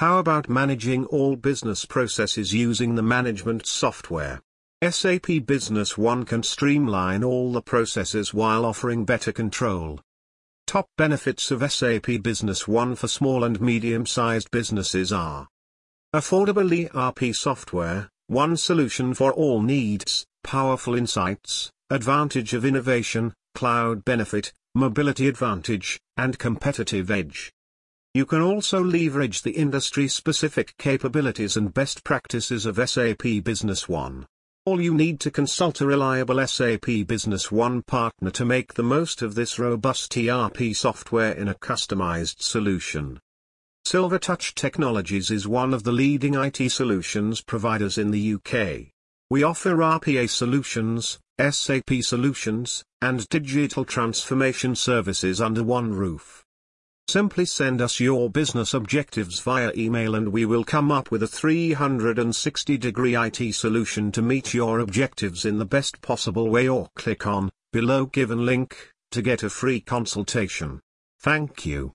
How about managing all business processes using the management software? SAP Business One can streamline all the processes while offering better control. Top benefits of SAP Business One for small and medium-sized businesses are Affordable ERP software, one solution for all needs, powerful insights, advantage of innovation, cloud benefit, mobility advantage, and competitive edge. You can also leverage the industry-specific capabilities and best practices of SAP Business One. All you need to consult a reliable SAP Business One partner to make the most of this robust ERP software in a customized solution. Silvertouch Technologies is one of the leading IT solutions providers in the UK. We offer RPA solutions, SAP solutions, and digital transformation services under one roof. Simply send us your business objectives via email and we will come up with a 360 degree IT solution to meet your objectives in the best possible way or click on, below given link, to get a free consultation. Thank you.